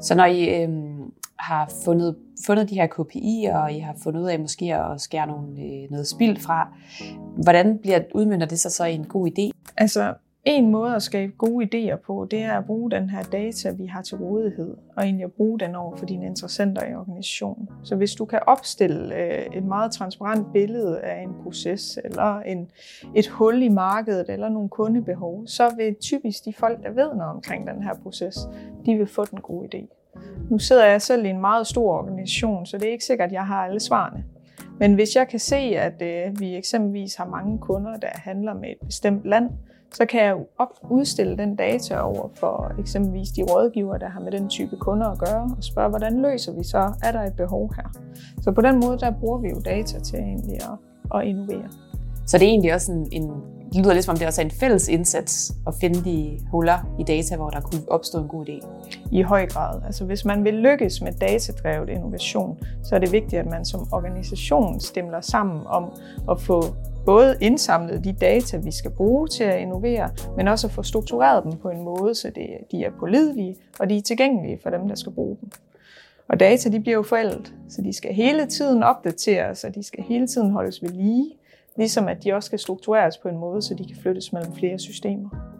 Så når I øh, har fundet, fundet de her KPI'er, og I har fundet ud af måske at skære nogle, øh, noget spild fra, hvordan bliver udmynder det sig så i en god idé? Altså, en måde at skabe gode idéer på, det er at bruge den her data, vi har til rådighed, og egentlig at bruge den over for dine interessenter i organisationen. Så hvis du kan opstille øh, et meget transparent billede af en proces, eller en, et hul i markedet, eller nogle kundebehov, så vil typisk de folk, der ved noget omkring den her proces, de vil få den gode idé. Nu sidder jeg selv i en meget stor organisation, så det er ikke sikkert, at jeg har alle svarene. Men hvis jeg kan se, at øh, vi eksempelvis har mange kunder, der handler med et bestemt land, så kan jeg op, udstille den data over for eksempelvis de rådgiver, der har med den type kunder at gøre, og spørge, hvordan løser vi så? Er der et behov her? Så på den måde, der bruger vi jo data til egentlig at, at innovere. Så det er egentlig også en, en det lyder lidt som om det også er en fælles indsats at finde de huller i data, hvor der kunne opstå en god idé. I høj grad. Altså hvis man vil lykkes med datadrevet innovation, så er det vigtigt, at man som organisation stemmer sammen om at få både indsamlet de data, vi skal bruge til at innovere, men også at få struktureret dem på en måde, så det, de er pålidelige og de er tilgængelige for dem, der skal bruge dem. Og data de bliver jo forældet, så de skal hele tiden opdateres, og de skal hele tiden holdes ved lige, ligesom at de også skal struktureres på en måde, så de kan flyttes mellem flere systemer.